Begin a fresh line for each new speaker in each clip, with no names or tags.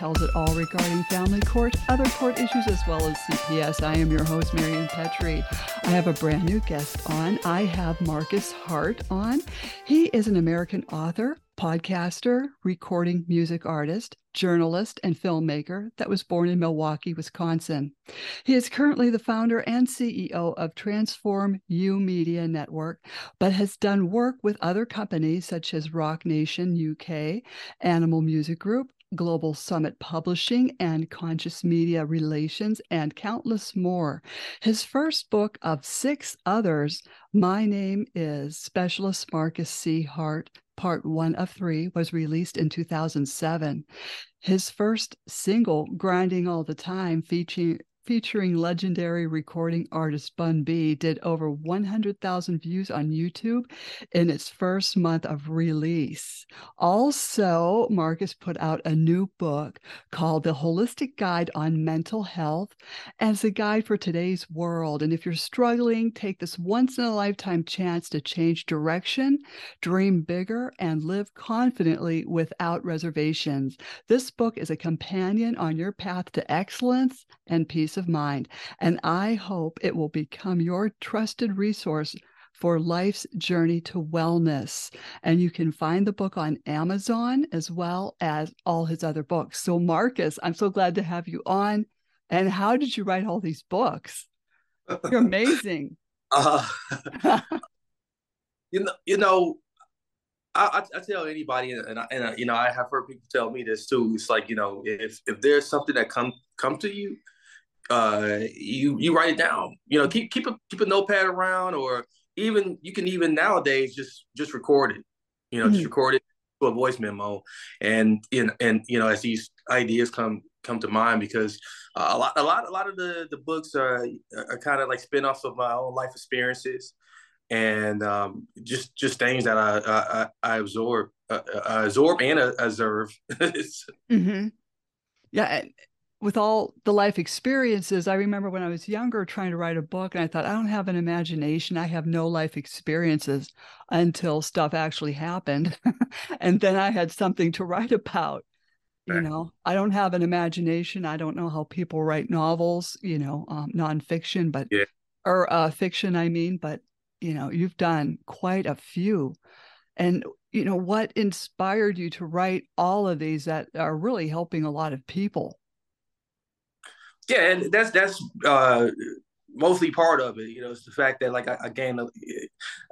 tells it all regarding family court, other court issues, as well as CPS. I am your host, Marion Petrie. I have a brand new guest on. I have Marcus Hart on. He is an American author, podcaster, recording music artist, journalist, and filmmaker that was born in Milwaukee, Wisconsin. He is currently the founder and CEO of Transform U Media Network, but has done work with other companies such as Roc Nation UK, Animal Music Group, Global Summit Publishing and Conscious Media Relations, and countless more. His first book of six others, My Name is Specialist Marcus C. Hart, part one of three, was released in 2007. His first single, Grinding All the Time, featuring featuring legendary recording artist Bun B, did over 100,000 views on YouTube in its first month of release. Also, Marcus put out a new book called The Holistic Guide on Mental Health as a guide for today's world. And if you're struggling, take this once in a lifetime chance to change direction, dream bigger, and live confidently without reservations. This book is a companion on your path to excellence and peace of mind. And I hope it will become your trusted resource for life's journey to wellness. And you can find the book on Amazon as well as all his other books. So, Marcus, I'm so glad to have you on. And how did you write all these books? You're amazing. Uh,
you know, you know, I, I, tell anybody, and, I, and I, you know, I have heard people tell me this too. It's like you know, if if there's something that come come to you, uh, you you write it down. You know, keep keep a keep a notepad around, or even you can even nowadays just just record it. You know, mm-hmm. just record it to a voice memo, and in and you know as these ideas come come to mind because uh, a lot a lot a lot of the the books are are kind of like spin-offs of my own life experiences and um, just just things that I I, I absorb uh, I absorb and observe.
mm-hmm. Yeah, with all the life experiences, I remember when I was younger trying to write a book, and I thought, I don't have an imagination. I have no life experiences until stuff actually happened. and then I had something to write about. You know, I don't have an imagination. I don't know how people write novels, you know, um, nonfiction, but, yeah. or uh, fiction, I mean, but, you know, you've done quite a few. And, you know, what inspired you to write all of these that are really helping a lot of people?
Yeah, and that's that's uh, mostly part of it. You know, it's the fact that like I, I gain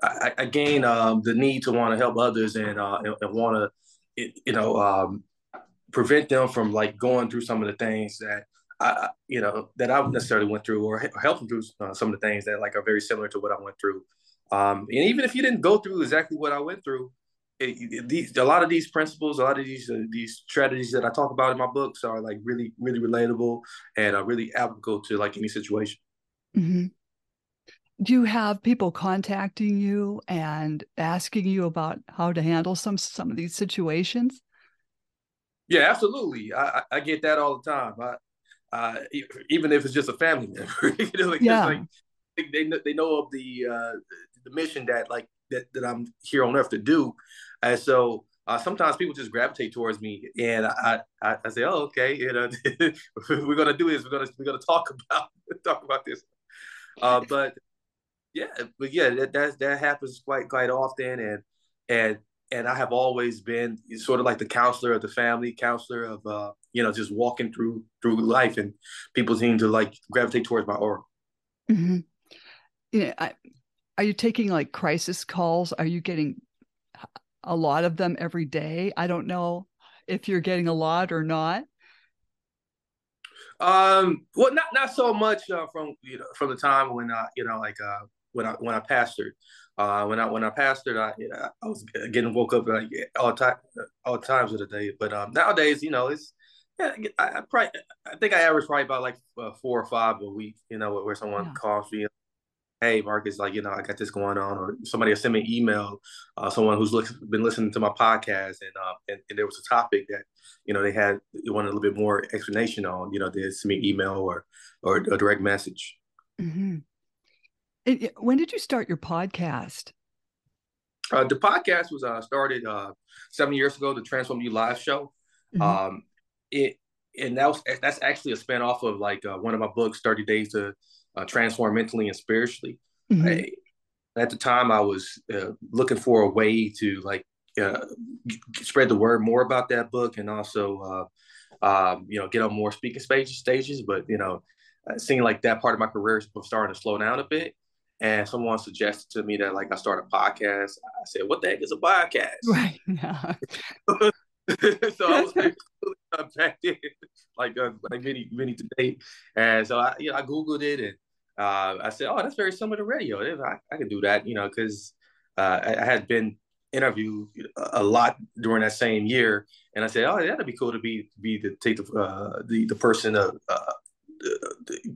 I, I gain um, the need to want to help others and uh, and, and want to you know um, prevent them from like going through some of the things that I you know that I necessarily went through or help them through uh, some of the things that like are very similar to what I went through. Um, and even if you didn't go through exactly what I went through, it, these a lot of these principles, a lot of these uh, these strategies that I talk about in my books are like really really relatable and are really applicable to like any situation.
Mm-hmm. Do you have people contacting you and asking you about how to handle some some of these situations?
Yeah, absolutely. I, I get that all the time. I, uh, even if it's just a family member, you know, like, yeah. like they know, they know of the uh, the mission that like that, that I'm here on earth to do, and so uh, sometimes people just gravitate towards me, and I, I, I say, "Oh, okay, you know, we're gonna do this. We're gonna we're gonna talk about talk about this." Uh, but yeah, but yeah, that that that happens quite quite often, and and and I have always been sort of like the counselor of the family, counselor of uh, you know, just walking through through life, and people seem to like gravitate towards my aura.
Mm-hmm. Yeah, I, are you taking like crisis calls? Are you getting a lot of them every day. I don't know if you're getting a lot or not.
Um, well, not not so much uh, from you know from the time when I you know like uh when I when I pastored. Uh, when I when I pastored, I you know, I was getting woke up like all time all times of the day. But um, nowadays, you know, it's yeah, I, I probably I think I average probably about like uh, four or five a week. You know, where someone yeah. calls me hey marcus like you know i got this going on or somebody send me an email uh, someone who's look, been listening to my podcast and, uh, and, and there was a topic that you know they had they wanted a little bit more explanation on you know they send me an email or or a direct message
mm-hmm. it, when did you start your podcast
uh, the podcast was uh, started uh, seven years ago the transform you live show Mm-hmm. Um, it and that was that's actually a spin off of like uh, one of my books, Thirty Days to uh, Transform Mentally and Spiritually. Mm-hmm. I, at the time, I was uh, looking for a way to like uh, spread the word more about that book, and also uh, um, you know get on more speaking stages. Stages, but you know, it seemed like that part of my career was starting to slow down a bit. And someone suggested to me that like I start a podcast. I said, "What the heck is a podcast?"
Right. Yeah.
so I was like, then, like uh, like many many today, and so I you know I googled it and uh, I said, "Oh, that's very similar to radio. I, I can do that," you know, because uh, I, I, had been interviewed a lot during that same year, and I said, "Oh, that'd be cool to be be the take the uh, the the person uh, uh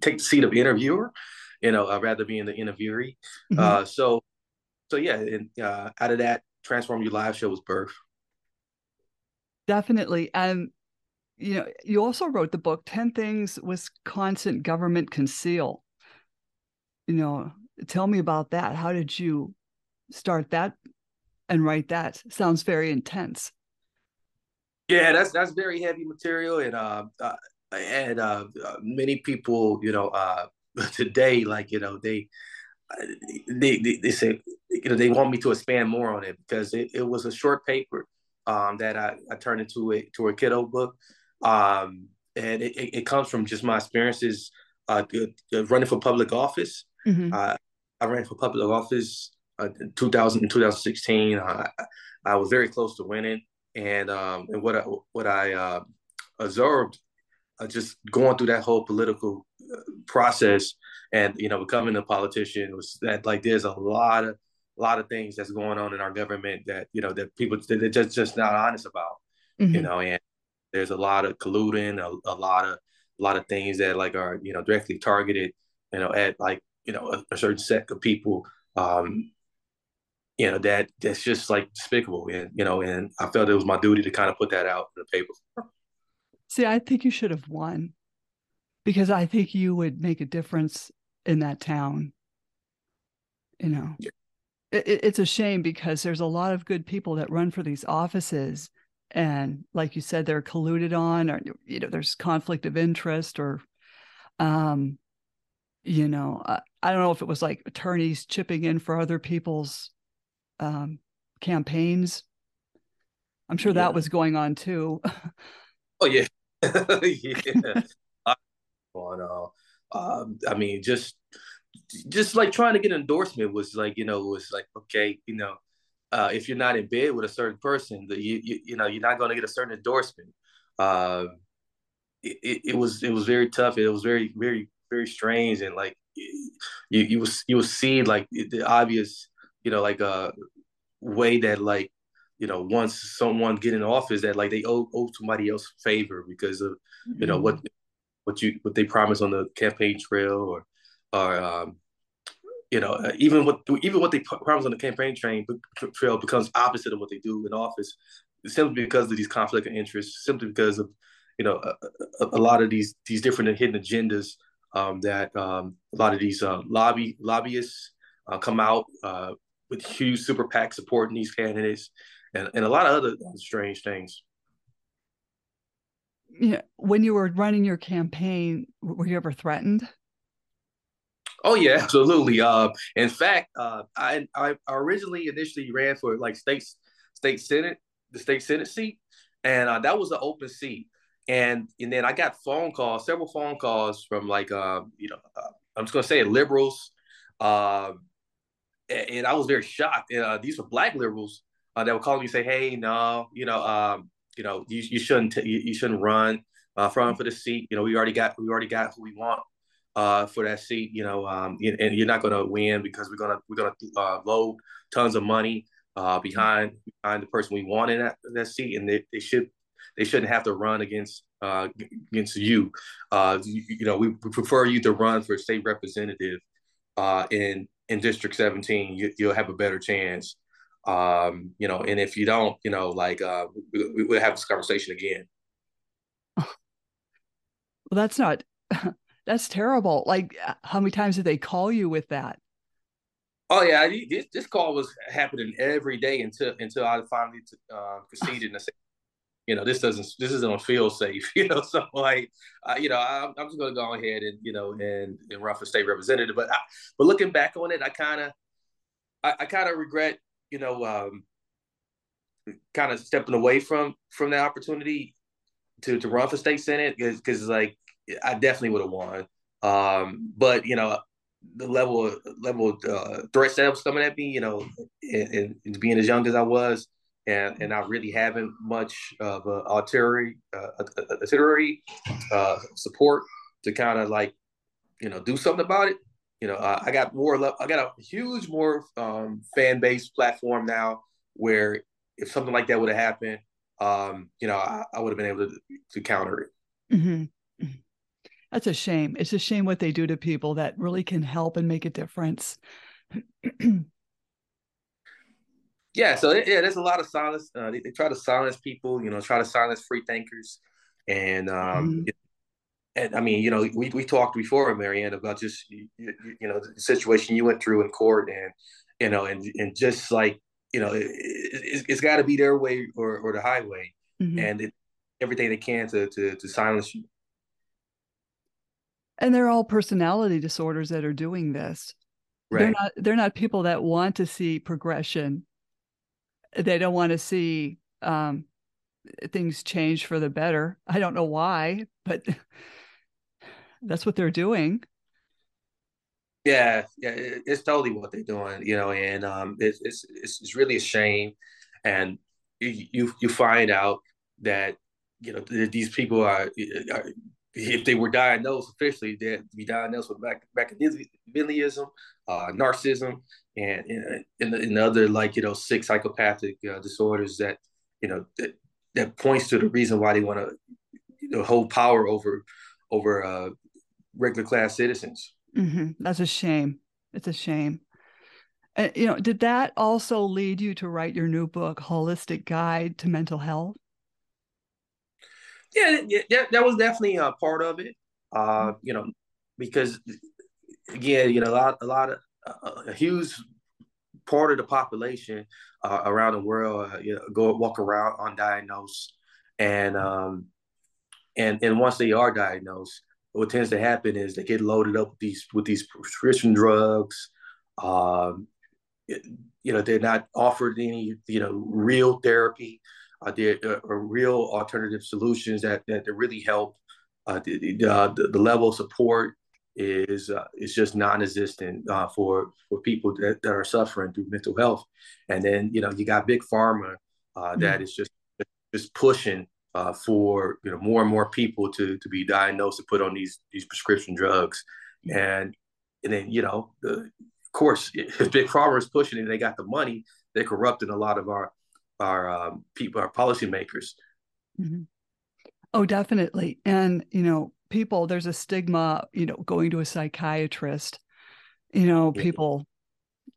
take the seat of interviewer, you know, I'd rather being the interviewee." Mm-hmm. Uh, so, so yeah, and uh, out of that, Transform You Live show was birth.
Definitely, and you know, you also wrote the book 10 Things Wisconsin Government Conceal. You know, tell me about that. How did you start that and write that? Sounds very intense.
Yeah, that's that's very heavy material, and uh, uh and uh, uh, many people, you know, uh, today, like you know, they, they they they say, you know, they want me to expand more on it because it, it was a short paper um, that I, I turned into a to a kiddo book, um, and it, it comes from just my experiences uh, running for public office. Mm-hmm. Uh, I ran for public office uh, in 2000 in 2016. I, I was very close to winning, and um, and what I, what I uh, observed, uh, just going through that whole political uh, process, and you know becoming a politician was that like there's a lot of a lot of things that's going on in our government that you know that people they're just just not honest about, mm-hmm. you know, and there's a lot of colluding, a, a lot of a lot of things that like are you know directly targeted, you know, at like you know a, a certain set of people, um, you know that that's just like despicable, and you know, and I felt it was my duty to kind of put that out in the paper.
See, I think you should have won because I think you would make a difference in that town. You know, yeah. it, it's a shame because there's a lot of good people that run for these offices and like you said they're colluded on or you know there's conflict of interest or um you know I, I don't know if it was like attorneys chipping in for other people's um campaigns i'm sure yeah. that was going on too
oh yeah yeah on uh, um i mean just just like trying to get endorsement was like you know it was like okay you know uh, if you're not in bed with a certain person, that you, you, you know you're not going to get a certain endorsement. Uh, it, it, was it was very tough. It was very very very strange, and like you you was you will see like the obvious you know like a uh, way that like you know once someone get in office that like they owe, owe somebody else favor because of you know mm-hmm. what what you what they promise on the campaign trail or or um, you know, uh, even what even what they promise on the campaign train trail becomes opposite of what they do in office, simply because of these conflict of interest, simply because of you know a, a, a lot of these these different hidden agendas um, that um, a lot of these uh, lobby lobbyists uh, come out uh, with huge super PAC supporting these candidates, and, and a lot of other strange things.
Yeah, when you were running your campaign, were you ever threatened?
Oh yeah, absolutely. Uh, in fact, uh, I I originally initially ran for like state state senate, the state senate seat, and uh, that was an open seat. And and then I got phone calls, several phone calls from like uh, you know, uh, I'm just gonna say liberals, uh, and, and I was very shocked. Uh, these were black liberals uh, that were calling me say, "Hey, no, you know, um, you know, you, you shouldn't you, you, shouldn't run uh, from for the seat. You know, we already got we already got who we want uh, for that seat. You know, um, and you're not to win because we're gonna we're gonna uh, load tons of money uh, behind behind the person we want in that, that seat, and they, they should they shouldn't have to run against uh, against you. Uh, you. you. know, we, prefer you to run for state representative uh, in in District 17. You, you'll have a better chance. Um, you know, and if you don't, you know, like uh, we, we will have this conversation again.
Well, that's not that's terrible. Like, how many times did they call you with that?
Oh yeah, this, this call was happening every day until until I finally uh, conceded and said, you know, this doesn't this isn't feel safe, you know. So like, uh, you know, I'm, I'm just gonna go ahead and you know and and run for state representative. But I, but looking back on it, I kind of I, I kind of regret, you know, um, kind of stepping away from from the opportunity to to run for state senate because like I definitely would have won. Um, but you know, the level of level of uh, threats that was coming at me, you know, and, and, being as young as I was, and and not really haven't much of a artillery uh, artillery uh, support to kind of like, you know, do something about it. You know, I got more. I got a huge more um, fan base platform now, where if something like that would have happened, um, you know, I, I would have been able to to counter it.
Mm-hmm. mm-hmm. That's a shame. It's a shame what they do to people that really can help and make a difference.
yeah, so yeah, there's a lot of silence. Uh, they, they, try to silence people, you know, try to silence free thinkers, and um, mm-hmm. and I mean, you know, we we talked before, Marianne, about just you, you, know the situation you went through in court, and you know, and and just like you know, it, it, has got to be their way or or the highway, mm-hmm. and it, everything they can to to to silence you
and they're all personality disorders that are doing this right. they're not they're not people that want to see progression they don't want to see um, things change for the better. I don't know why but that's what they're doing.
Yeah yeah it's totally what they're doing you know and um it's it's it's really a shame. And you you, find out that you know these people are, are if they were diagnosed officially, they'd be diagnosed with machiavellianism, uh, narcissism, and and, and other like you know sick psychopathic uh, disorders that you know that, that points to the reason why they want to you know, hold power over over uh, regular class citizens.
Mm-hmm. That's a shame. It's a shame. Uh, you know, did that also lead you to write your new book, Holistic Guide to Mental Health?
yeah, yeah, that was definitely a part of it. Uh, you know, because again, you know, a lot, a lot of uh, a huge part of the population uh, around the world, uh, you know, go walk around undiagnosed, and um, and and once they are diagnosed, what tends to happen is they get loaded up with these with these prescription drugs. Um, you know, they're not offered any you know real therapy uh, there uh, are real alternative solutions that that, that really help. Uh, the, the, the level of support is uh, is just non-existent uh, for for people that, that are suffering through mental health. And then you know you got big pharma uh, that mm. is just just pushing uh, for you know more and more people to to be diagnosed and put on these these prescription drugs. And and then you know the, of course if big pharma is pushing and they got the money, they're corrupting a lot of our our um, people, our policymakers.
Mm-hmm. Oh, definitely. And you know, people, there's a stigma. You know, going to a psychiatrist. You know, yeah. people,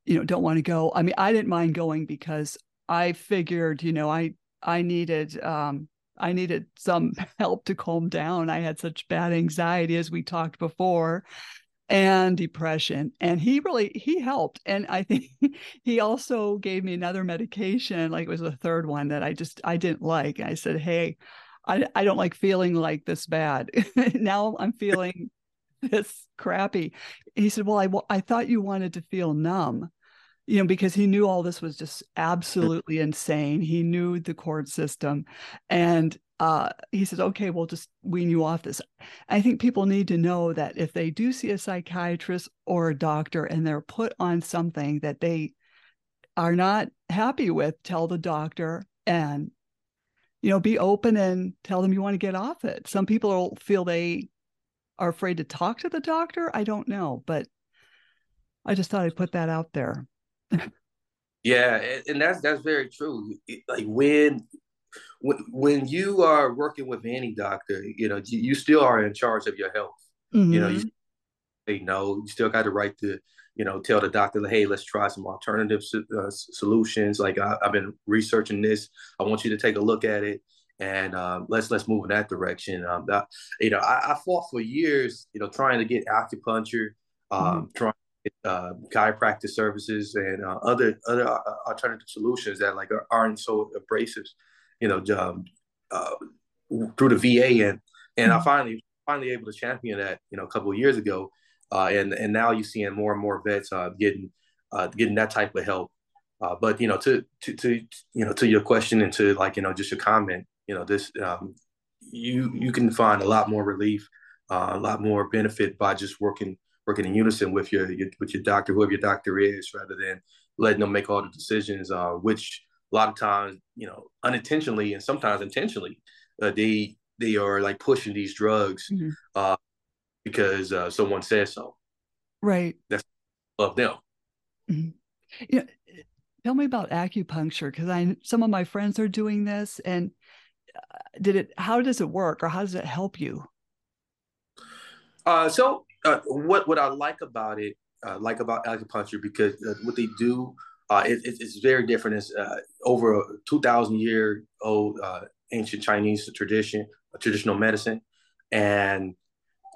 you know, don't want to go. I mean, I didn't mind going because I figured, you know, I I needed um, I needed some help to calm down. I had such bad anxiety, as we talked before, and depression and he really he helped and i think he also gave me another medication like it was a third one that i just i didn't like i said hey i, I don't like feeling like this bad. Now i'm feeling this crappy. He said well I, I thought you wanted to feel numb you know because he knew all this was just absolutely insane. He knew the court system. And uh, he says, okay, we'll just wean you off this. I think people need to know that if they do see a psychiatrist or a doctor and they're put on something that they are not happy with, tell the doctor and, you know, be open and tell them you want to get off it. Some people feel they are afraid to talk to the doctor. I don't know, but I just thought I'd put that out there.
yeah, and that's that's very true. Like when when when you are working with any doctor, you know, you, you still are in charge of your health. Mm-hmm. You know, you say no, you still got the right to, you know, tell the doctor, hey, let's try some alternative uh, solutions. Like I, have been researching this. I want you to take a look at it, and um, let's let's move in that direction. Um, that, you know, I, I, fought for years, you know, trying to get acupuncture, um, mm-hmm. trying uh, chiropractic services and uh, other other uh, alternative solutions that like are, aren't so abrasive you know, um, uh, through the VA, and and I mm-hmm. finally finally able to champion that you know a couple of years ago, uh, and and now you're seeing more and more vets uh, getting uh, getting that type of help. Uh, but you know, to, to to you know to your question and to like you know just your comment, you know this um, you you can find a lot more relief, uh, a lot more benefit by just working working in unison with your, your with your doctor, whoever your doctor is, rather than letting them make all the decisions, uh, which a lot of times you know unintentionally and sometimes intentionally uh, they they are like pushing these drugs mm-hmm. uh, because uh, someone says so.
Right.
That's of them.
Mm-hmm. Yeah. Tell me about acupuncture because I some of my friends are doing this, and uh, did it? How does it work, or how does it help you?
Uh, so uh, what what I like about it, uh, like about acupuncture, because uh, what they do, uh, it, it's very different. It's uh, over a two thousand year old uh, ancient Chinese tradition, traditional medicine, and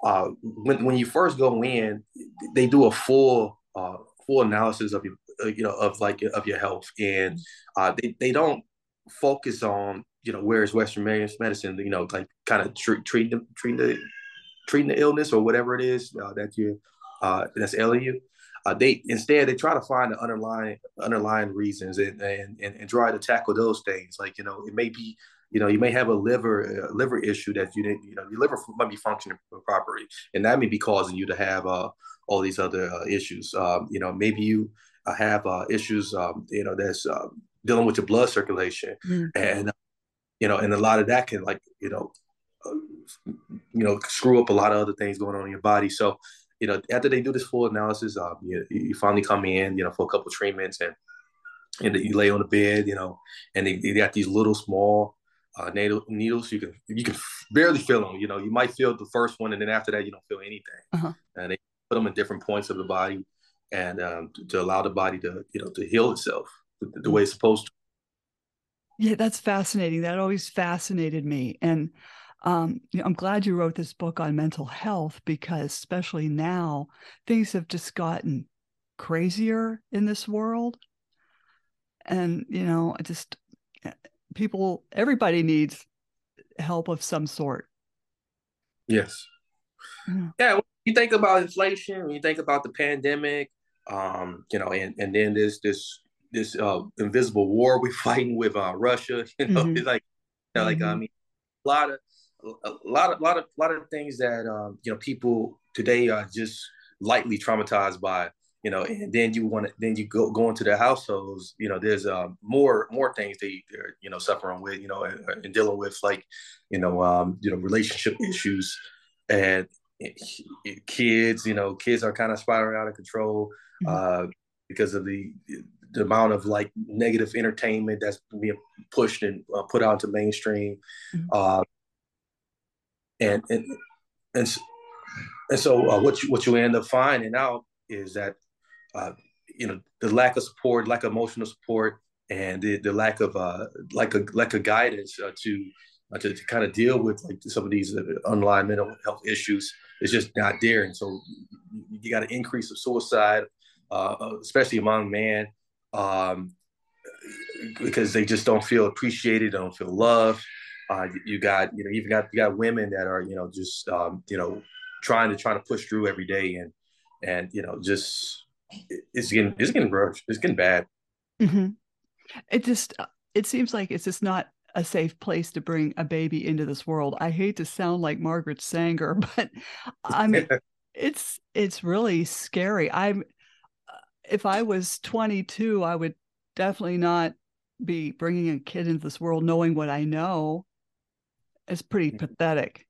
uh, when when you first go in, they do a full uh, full analysis of your uh, you know of like of your health, and uh, they they don't focus on you know whereas Western medicine you know like kind of treat the treat the treating the illness or whatever it is uh, that you uh, that's ailing you. Uh, they instead they try to find the underlying underlying reasons and, and and and try to tackle those things. Like you know, it may be you know, you may have a liver a liver issue that you didn't, you know, your liver might be functioning properly, and that may be causing you to have uh, all these other uh, issues. Um, you know, maybe you uh, have uh, issues, um, you know, that's um, dealing with your blood circulation, mm. and you know, and a lot of that can like, you know, uh, you know, screw up a lot of other things going on in your body. So, you know, after they do this full analysis, um, you, you finally come in, you know, for a couple treatments and and you lay on the bed, you know, and they, they got these little small uh, needle, needles. You can you can barely feel them. You know, you might feel the first one, and then after that, you don't feel anything. Uh-huh. And they put them in different points of the body, and um, to, to, allow the body to you know to heal itself the, the way it's supposed to.
Yeah, that's fascinating. That always fascinated me, and um, you know, I'm glad you wrote this book on mental health because, especially now, things have just gotten crazier in this world. And you know, I just people, everybody needs help of some sort.
Yes. Yeah. yeah when you think about inflation, when you think about the pandemic, um, you know, and, and then this this this uh, invisible war we're fighting with uh, Russia, you know, mm-hmm. it's like you know, like mm-hmm. I mean, a lot of a lot of lot of lot of things that um, you know people today are just lightly traumatized by you know, and then you want to, then you go go into their households, you know, there's uh, more more things they they're you know suffering with, you know, and, and dealing with like, you know, um, you know, relationship issues, and kids, you know, kids are kind of spiraling out of control mm-hmm. uh, because of the the amount of like negative entertainment that's being pushed and uh, put out to mainstream, mm-hmm. uh, and and and and so uh, what you what you end up finding out is that uh, you know, the lack of support, lack of emotional support, and the, the lack of uh, like a of guidance uh, to, uh, to, to kind of deal with like some of these uh, underlying mental health issues is just not there. And so you got an increase of suicide, uh, especially among men, um, because they just don't feel appreciated, don't feel loved. You got you know you got you got women that are you know just um, you know trying to try to push through every day and and you know just it's getting it's getting gross. It's getting bad.
Mm-hmm. It just it seems like it's just not a safe place to bring a baby into this world. I hate to sound like Margaret Sanger, but I mean it's it's really scary. I'm if I was 22, I would definitely not be bringing a kid into this world knowing what I know. It's pretty mm-hmm. pathetic.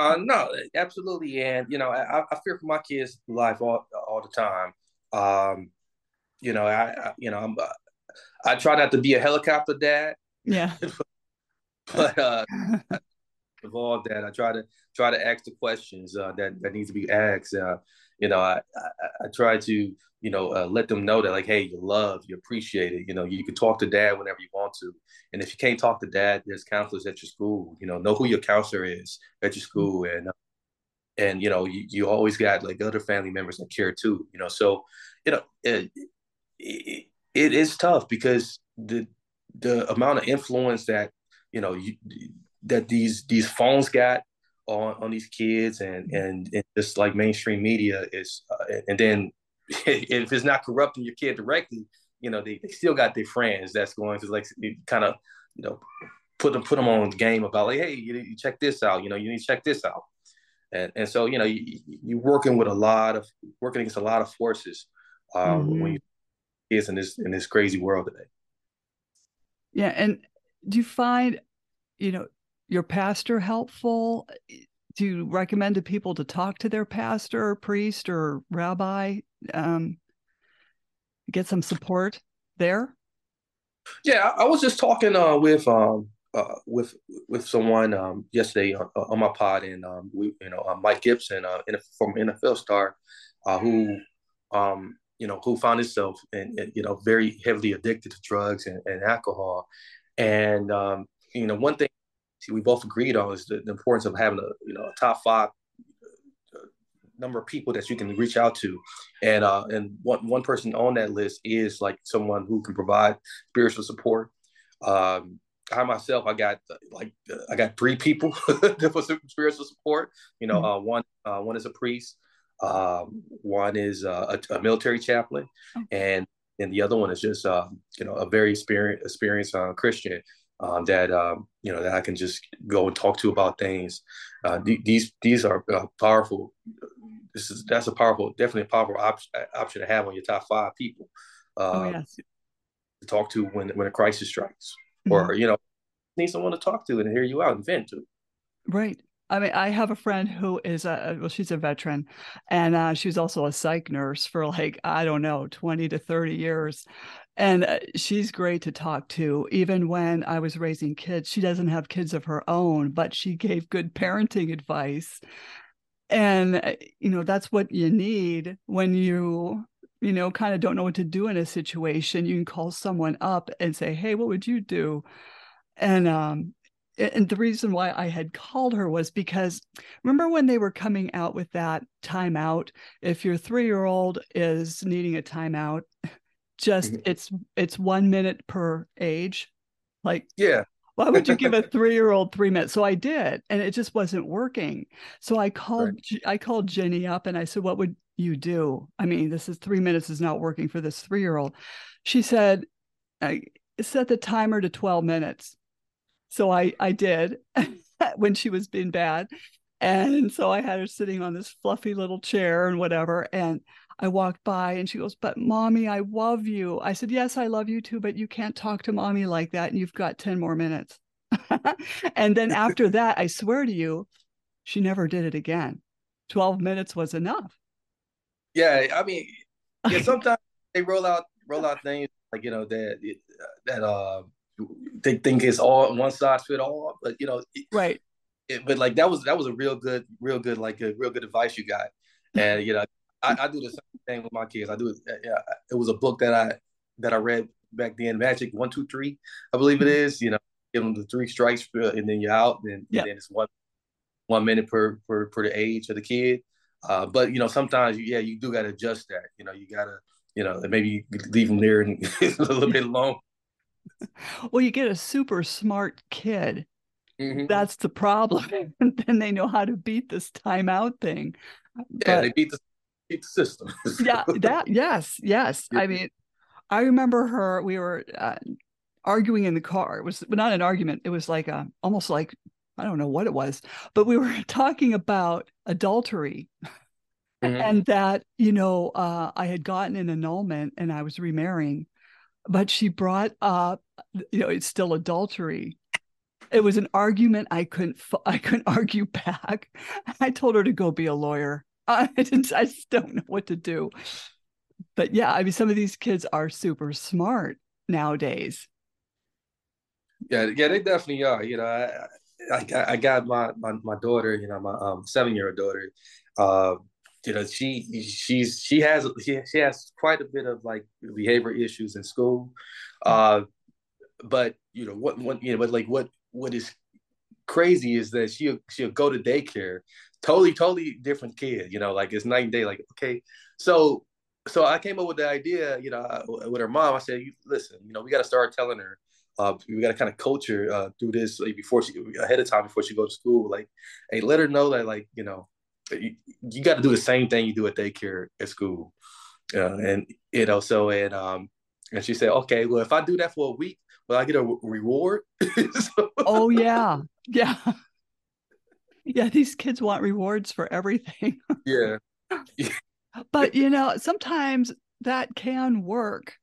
Uh, no, absolutely, and you know, I, I fear for my kids' life all all the time. Um, you know, I, I you know, I'm, uh, I try not to be a helicopter dad.
Yeah.
but uh, involved that I try to try to ask the questions uh, that that needs to be asked. Uh, you know, I, I, I try to you know uh, let them know that like, hey, you love, you appreciate it. You know, you can talk to dad whenever you want to, and if you can't talk to dad, there's counselors at your school. You know, know who your counselor is at your school, and uh, and you know, you, you always got like other family members that care too. You know, so you know, it, it, it is tough because the the amount of influence that you know you, that these these phones got on on these kids and and, and just like mainstream media is uh, and then if it's not corrupting your kid directly you know they, they still got their friends that's going to like kind of you know put them put them on the game about like hey you, you check this out you know you need to check this out. And and so you know you, you're working with a lot of working against a lot of forces um, mm-hmm. when you is in this in this crazy world today.
Yeah and do you find you know your pastor helpful? Do you recommend to people to talk to their pastor or priest or rabbi um, get some support there?
Yeah i was just talking uh, with um, uh, with with someone um, yesterday on, on, my pod, and um, we, you know, uh, Mike Gibson, uh, from NFL star, uh, who, um, you know, who found himself, and you know, very heavily addicted to drugs and, and alcohol, and um, you know, one thing we both agreed on is the, the importance of having a you know a top five uh, number of people that you can reach out to, and uh, and one one person on that list is like someone who can provide spiritual support. Um, I myself, I got like I got three people that for some spiritual support. You know, mm-hmm. uh, one uh, one is a priest, um, one is uh, a, a, military chaplain, and and the other one is just uh, you know a very experienced experienced uh, Christian um, that um, you know that I can just go and talk to about things. Uh, th- these these are powerful. This is that's a powerful, definitely a powerful op- option to have on your top five people. oh, yes. To talk to when when a crisis strikes or mm-hmm. you know need someone to talk to and hear you out and vent to
right I mean, I have a friend who is a well, she's a veteran, and uh, she was also a psych nurse for like I don't know, twenty to thirty years, and uh, she's great to talk to. Even when I was raising kids, she doesn't have kids of her own, but she gave good parenting advice, and uh, you know that's what you need when you you know kind of don't know what to do in a situation. You can call someone up and say, "Hey, what would you do?" and um and the reason why I had called her was because remember when they were coming out with that timeout? If your 3-year-old is needing a timeout just mm-hmm. it's it's 1 minute per age. Like
yeah.
why would you give a 3-year-old 3 minutes? So I did and it just wasn't working. So I called right. I called Jenny up and I said what would you do? I mean this is 3 minutes is not working for this 3-year-old she said I set the timer to 12 minutes so I I did when she was being bad. And so I had her sitting on this fluffy little chair and whatever. And I walked by and she goes, But mommy, I love you. I said, Yes, I love you too, but you can't talk to mommy like that. And you've got 10 more minutes. and then after that, I swear to you, she never did it again. 12 minutes was enough.
Yeah. I mean, yeah, sometimes they roll out, roll out things like, you know, that, that, uh, they think it's all one size fit all, but you know,
right.
It, but like that was that was a real good, real good, like a real good advice you got, and you know, I, I do the same thing with my kids. I do it. Yeah, it was a book that I that I read back then, Magic One Two Three, I believe it mm-hmm. You know, give them the three strikes, and then you're out, and, yeah. and then it's one one minute per per per the age of the kid. Uh, but you know, sometimes you, yeah, you do got to adjust that. You know, you gotta, you know, maybe leave them there and a little bit long
well, you get a super smart kid. Mm-hmm. That's the problem. and then they know how to beat this timeout thing.
Yeah, but, they beat the, beat the system.
yeah, that yes, yes. Yeah. I mean, I remember her. We were uh, arguing in the car. It was not an argument. It was like a almost like I don't know what it was, but we were talking about adultery. Mm-hmm. And that, you know, uh, I had gotten an annulment and I was remarrying but she brought up you know it's still adultery. It was an argument i couldn't i couldn't argue back. I told her to go be a lawyer. I didn't i just don't know what to do. But yeah i mean some of these kids are super smart nowadays.
Yeah yeah they definitely are you know i i, I got my, my my daughter you know my um seven year old daughter uh you know she she's she has she, she has quite a bit of like behavior issues in school uh but you know what what you know but like what what is crazy is that she'll she'll go to daycare totally totally different kid you know like it's night and day like okay so so I came up with the idea, you know, with her mom. I said, "Listen, you know, we got to start telling her. Uh, we got to kind of coach her uh, through this like, before she ahead of time before she goes to school. Like, hey, let her know that like you know, you, you got to do the same thing you do at daycare at school, uh, and you know, so and um, and she said, okay, well, if I do that for a week, will I get a reward?
so, oh yeah, yeah, yeah. These kids want rewards for everything.
yeah.
but you know, sometimes that can work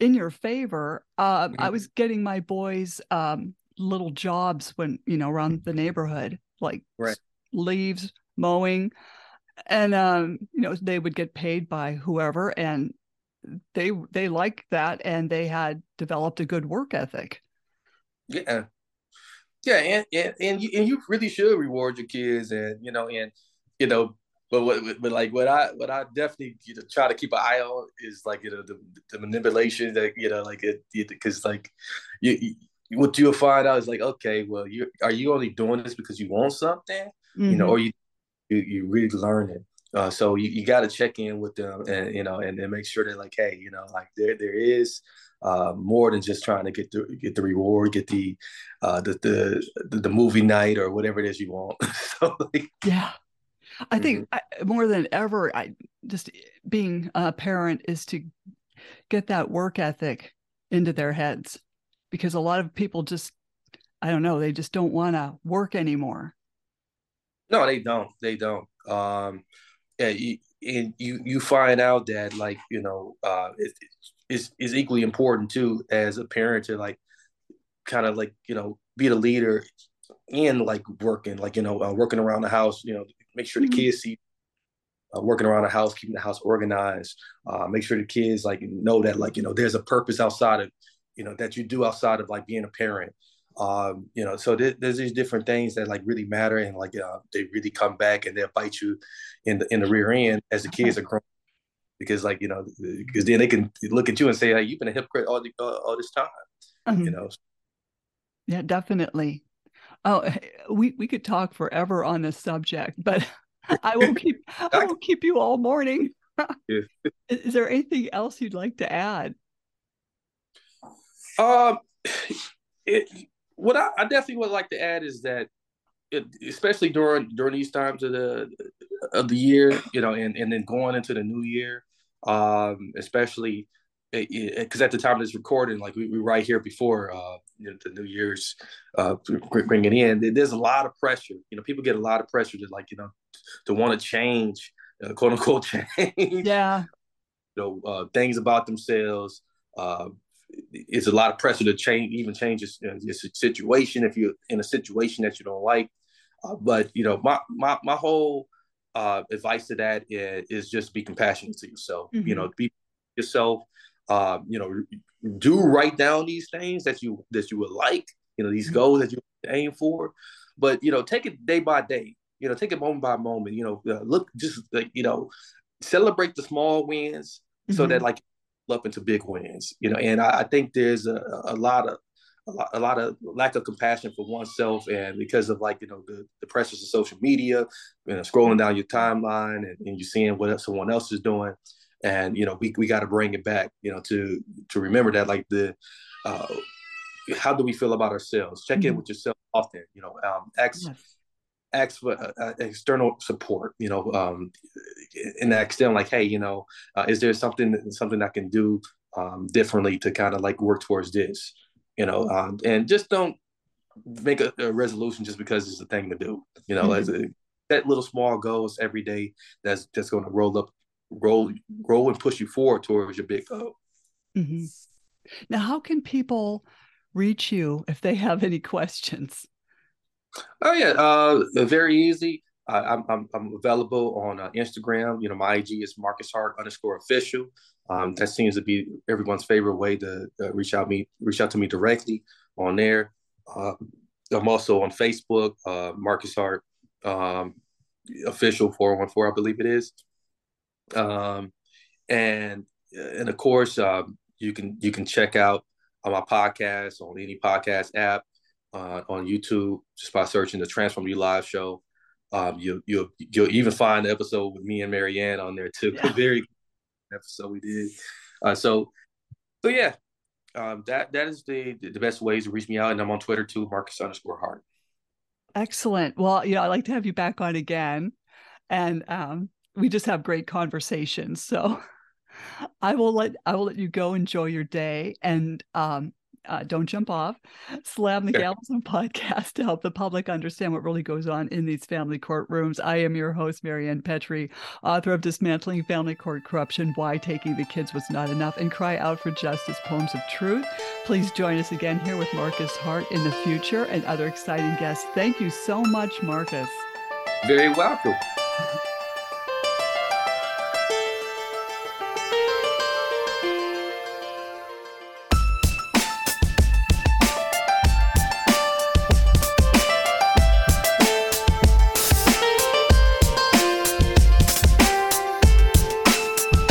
in your favor. Uh, mm-hmm. I was getting my boys um, little jobs when you know around the neighborhood, like
right.
leaves, mowing, and um, you know they would get paid by whoever, and they they liked that, and they had developed a good work ethic.
Yeah, yeah, and and and you, and you really should reward your kids, and you know, and you know, but what, but like what I what I definitely you know, try to keep an eye on is like you know the, the manipulation that you know like it because like you, you, what you'll find out is like okay well you are you only doing this because you want something mm-hmm. you know mm-hmm. or you you, you really it, uh, so you, you got to check in with them and you know and then make sure that like hey you know like there there is uh, more than just trying to get the get the reward, get the uh, the, the the movie night or whatever it is you want. so like,
yeah, I think mm-hmm. I, more than ever, I just being a parent is to get that work ethic into their heads because a lot of people just, I don't know, they just don't want to work anymore.
No, they don't. They don't. Um, yeah, you, and you you find out that like you know uh, it, is is equally important too as a parent to like kind of like you know be the leader and like working like you know uh, working around the house you know make sure the mm-hmm. kids see uh, working around the house, keeping the house organized. Uh, make sure the kids like know that like you know there's a purpose outside of you know that you do outside of like being a parent. Um, you know, so there, there's these different things that like really matter and like uh, they really come back and they'll bite you in the in the rear end as the kids are growing. Because like you know, because then they can look at you and say, "Hey, you've been a hypocrite all the, uh, all this time," mm-hmm. you know.
Yeah, definitely. Oh, we we could talk forever on this subject, but I will keep I will keep you all morning. yeah. Is there anything else you'd like to add?
Um, it what I, I definitely would like to add is that, it, especially during during these times of the of the year, you know, and and then going into the new year, um, especially because at the time of this recording, like we, we right here before uh, you know, the New Year's uh, bringing in, there's a lot of pressure. You know, people get a lot of pressure to like you know to want to change, uh, quote unquote change.
Yeah.
you know, uh, things about themselves. Uh, it's a lot of pressure to change, even change your, your situation if you're in a situation that you don't like. Uh, but you know, my my my whole uh, advice to that is, is just be compassionate to yourself. Mm-hmm. You know, be yourself uh, you know, do write down these things that you that you would like, you know, these mm-hmm. goals that you aim for, but you know, take it day by day. You know, take it moment by moment. You know, uh, look just like you know, celebrate the small wins mm-hmm. so that mm-hmm. like up into big wins. You know, and I, I think there's a, a lot of a lot, a lot, of lack of compassion for oneself and because of like you know the, the pressures of social media you know scrolling down your timeline and, and you're seeing what someone else is doing and you know we, we got to bring it back you know to to remember that like the uh, how do we feel about ourselves check mm-hmm. in with yourself often you know um ask yes. Ask for uh, uh, external support you know um and ask them like hey you know uh, is there something something i can do um differently to kind of like work towards this you know um, and just don't make a, a, resolution just because it's a thing to do you know mm-hmm. as a, set little small goals every day that's just going to roll up roll, grow and push you forward towards your big goal.
Mm-hmm. Now, how can people reach you if they have any questions?
Oh yeah, uh, very easy. I, am I'm, I'm available on uh, Instagram. You know, my IG is Marcus Hart underscore official. Um, that seems to be everyone's favorite way to uh, reach out me reach out to me directly on there. Uh, I'm also on Facebook, uh, Marcus Hart um, official 414, I believe it is. Um, and and of course, um, you can you can check out my podcast on any podcast app uh, on YouTube just by searching the Transform You Live Show. Um, you'll you'll you'll even find the episode with me and Marianne on there too. Yeah. Very episode we did. Uh, so, so yeah, um, that that is the the best ways to reach me out, and I'm on Twitter too, Marcus underscore Hart.
Excellent. Well, you know, I'd like to have you back on again, and um, we just have great conversations. So, I will let I will let you go enjoy your day, and um, uh, don't jump off, Slam the Gavel podcast to help the public understand what really goes on in these family courtrooms. I am your host, Marianne Petrie, author of Dismantling Family Court Corruption Why Taking the Kids Was Not Enough and Cry Out for Justice Poems of Truth. Please join us again here with Marcus Hart in the future and other exciting guests. Thank you so much, Marcus.
Very welcome.